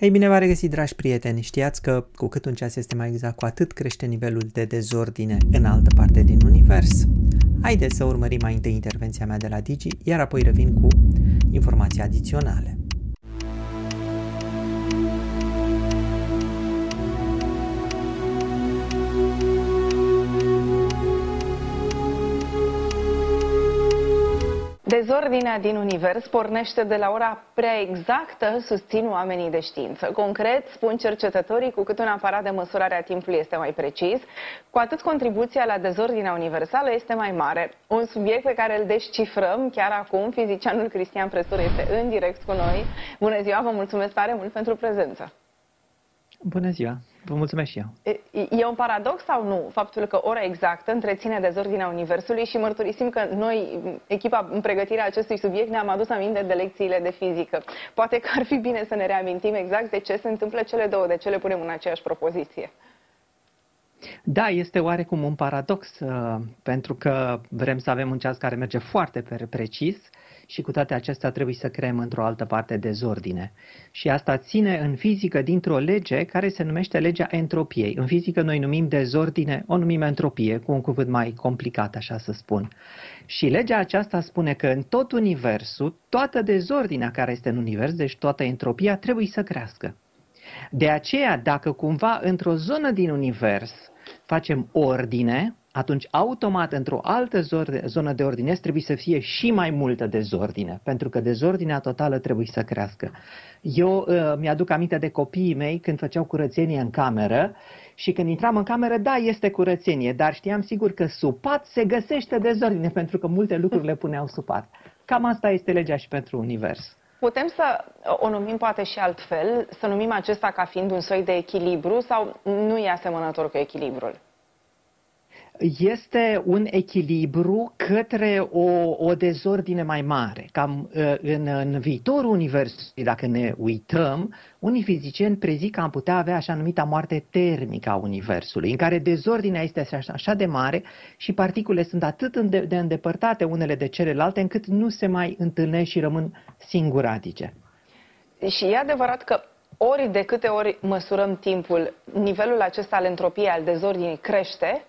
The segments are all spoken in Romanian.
Hei, bine v-am regăsit, dragi prieteni! Știați că cu cât un ceas este mai exact, cu atât crește nivelul de dezordine în altă parte din univers? Haideți să urmărim mai întâi intervenția mea de la Digi, iar apoi revin cu informații adiționale. Dezordinea din univers pornește de la ora prea exactă, susțin oamenii de știință. Concret, spun cercetătorii, cu cât un aparat de măsurare a timpului este mai precis, cu atât contribuția la dezordinea universală este mai mare. Un subiect pe care îl descifrăm chiar acum, fizicianul Cristian Presur este în direct cu noi. Bună ziua, vă mulțumesc tare mult pentru prezență. Bună ziua! Vă mulțumesc și eu. E, e un paradox sau nu faptul că ora exactă întreține dezordinea Universului și mărturisim că noi, echipa în pregătirea acestui subiect, ne-am adus aminte de lecțiile de fizică. Poate că ar fi bine să ne reamintim exact de ce se întâmplă cele două, de ce le punem în aceeași propoziție. Da, este oarecum un paradox, uh, pentru că vrem să avem un ceas care merge foarte precis, și cu toate acestea trebuie să creăm într-o altă parte dezordine. Și asta ține în fizică dintr-o lege care se numește legea entropiei. În fizică noi numim dezordine, o numim entropie, cu un cuvânt mai complicat, așa să spun. Și legea aceasta spune că în tot universul, toată dezordinea care este în univers, deci toată entropia, trebuie să crească. De aceea, dacă cumva într-o zonă din univers facem ordine, atunci automat într-o altă zonă de ordine trebuie să fie și mai multă dezordine, pentru că dezordinea totală trebuie să crească. Eu uh, mi-aduc aminte de copiii mei când făceau curățenie în cameră și când intram în cameră, da, este curățenie, dar știam sigur că sub pat se găsește dezordine, pentru că multe lucruri le puneau sub pat. Cam asta este legea și pentru univers. Putem să o numim poate și altfel, să numim acesta ca fiind un soi de echilibru sau nu e asemănător cu echilibrul? Este un echilibru către o, o dezordine mai mare. Cam ă, în, în viitorul universului, dacă ne uităm, unii fizicieni prezic că am putea avea așa numita moarte termică a universului, în care dezordinea este așa, așa de mare și particule sunt atât de, de îndepărtate unele de celelalte încât nu se mai întâlnesc și rămân singuratice. Și e adevărat că ori de câte ori măsurăm timpul, nivelul acesta al entropiei, al dezordinii crește?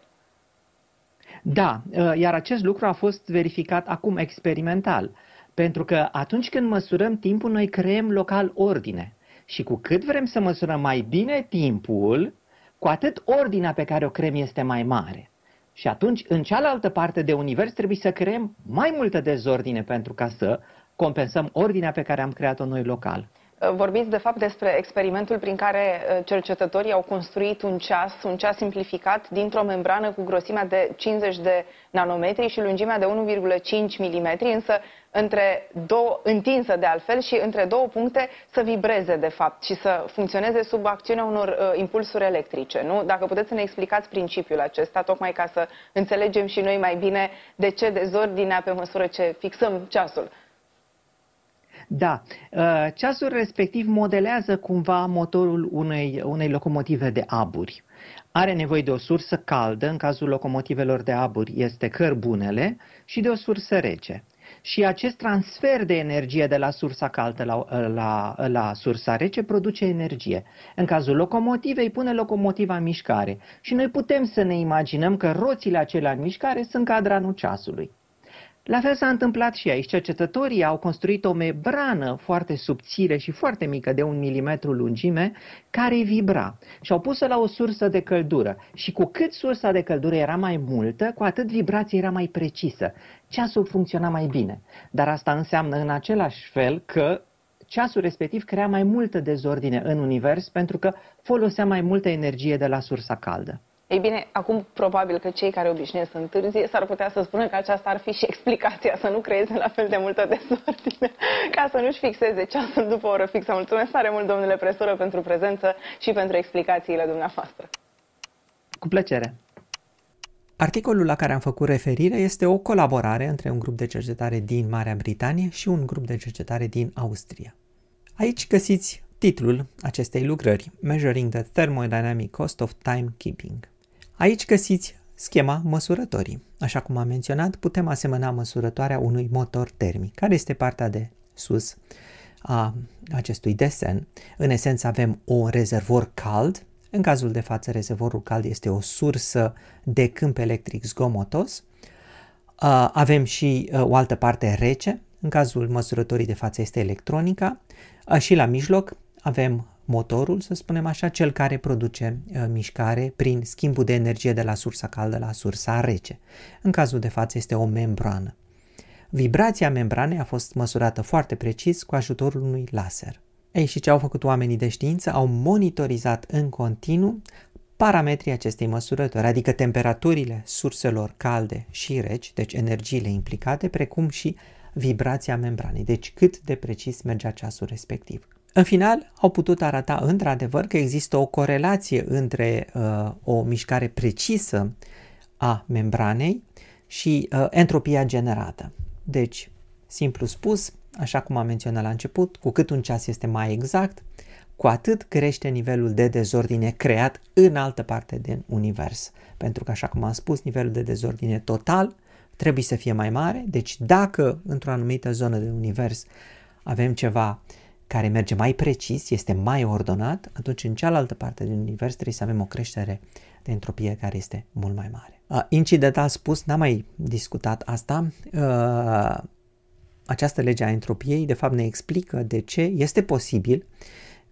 Da, ă, iar acest lucru a fost verificat acum experimental. Pentru că atunci când măsurăm timpul, noi creăm local ordine. Și cu cât vrem să măsurăm mai bine timpul, cu atât ordinea pe care o creăm este mai mare. Și atunci, în cealaltă parte de univers, trebuie să creăm mai multă dezordine pentru ca să compensăm ordinea pe care am creat-o noi local. Uh, vorbiți de fapt despre experimentul prin care uh, cercetătorii au construit un ceas, un ceas simplificat dintr-o membrană cu grosimea de 50 de nanometri și lungimea de 1,5 mm, însă între două, întinsă de altfel și între două puncte să vibreze de fapt și să funcționeze sub acțiunea unor uh, impulsuri electrice. Nu? Dacă puteți să ne explicați principiul acesta, tocmai ca să înțelegem și noi mai bine de ce dezordinea pe măsură ce fixăm ceasul. Da, uh, ceasul respectiv modelează cumva motorul unei, unei locomotive de aburi. Are nevoie de o sursă caldă, în cazul locomotivelor de aburi este cărbunele, și de o sursă rece. Și acest transfer de energie de la sursa caldă la, la, la sursa rece produce energie. În cazul locomotivei pune locomotiva în mișcare și noi putem să ne imaginăm că roțile acelea în mișcare sunt cadranul ceasului. La fel s-a întâmplat și aici. Cercetătorii au construit o membrană foarte subțire și foarte mică, de un milimetru lungime, care vibra și au pus-o la o sursă de căldură. Și cu cât sursa de căldură era mai multă, cu atât vibrația era mai precisă. Ceasul funcționa mai bine. Dar asta înseamnă în același fel că ceasul respectiv crea mai multă dezordine în univers pentru că folosea mai multă energie de la sursa caldă. Ei bine, acum probabil că cei care obișnuiesc să întârzie s-ar putea să spună că aceasta ar fi și explicația, să nu creeze la fel de multă dezordine, ca să nu-și fixeze ceasul după o oră fixă. Mulțumesc tare mult, domnule presură, pentru prezență și pentru explicațiile dumneavoastră. Cu plăcere. Articolul la care am făcut referire este o colaborare între un grup de cercetare din Marea Britanie și un grup de cercetare din Austria. Aici găsiți titlul acestei lucrări, Measuring the Thermodynamic Cost of Time Keeping. Aici găsiți schema măsurătorii. Așa cum am menționat, putem asemăna măsurătoarea unui motor termic, care este partea de sus a acestui desen. În esență avem un rezervor cald, în cazul de față rezervorul cald este o sursă de câmp electric zgomotos. Avem și o altă parte rece, în cazul măsurătorii de față este electronica și la mijloc avem motorul, să spunem așa, cel care produce uh, mișcare prin schimbul de energie de la sursa caldă la sursa rece. În cazul de față este o membrană. Vibrația membranei a fost măsurată foarte precis cu ajutorul unui laser. Ei, și ce au făcut oamenii de știință? Au monitorizat în continuu parametrii acestei măsurători, adică temperaturile surselor calde și reci, deci energiile implicate, precum și vibrația membranei, deci cât de precis mergea ceasul respectiv. În final, au putut arăta într-adevăr că există o corelație între uh, o mișcare precisă a membranei și uh, entropia generată. Deci, simplu spus, așa cum am menționat la început, cu cât un ceas este mai exact, cu atât crește nivelul de dezordine creat în altă parte din univers. Pentru că, așa cum am spus, nivelul de dezordine total trebuie să fie mai mare, deci dacă într-o anumită zonă de univers avem ceva care merge mai precis, este mai ordonat, atunci în cealaltă parte din univers trebuie să avem o creștere de entropie care este mult mai mare. Uh, incidental spus, n-am mai discutat asta, uh, această lege a entropiei de fapt ne explică de ce este posibil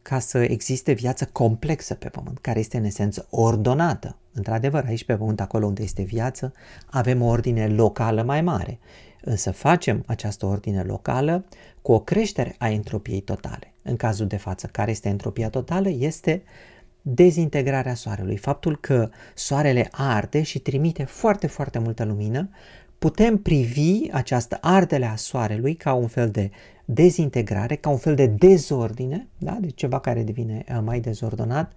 ca să existe viață complexă pe Pământ, care este în esență ordonată. Într-adevăr, aici pe Pământ, acolo unde este viață, avem o ordine locală mai mare însă facem această ordine locală cu o creștere a entropiei totale. În cazul de față, care este entropia totală? Este dezintegrarea soarelui. Faptul că soarele arde și trimite foarte, foarte multă lumină, putem privi această ardere a soarelui ca un fel de dezintegrare, ca un fel de dezordine, da? deci ceva care devine uh, mai dezordonat,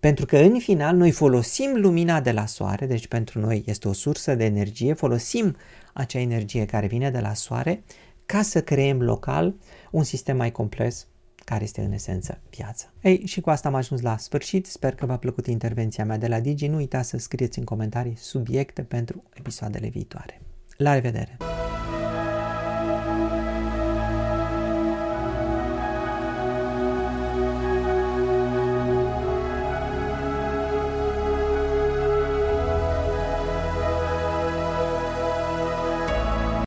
pentru că în final noi folosim lumina de la soare, deci pentru noi este o sursă de energie, folosim acea energie care vine de la soare ca să creăm local un sistem mai complex care este în esență viață. Ei, și cu asta am ajuns la sfârșit. Sper că v-a plăcut intervenția mea de la Digi. Nu uitați să scrieți în comentarii subiecte pentru episoadele viitoare. La revedere!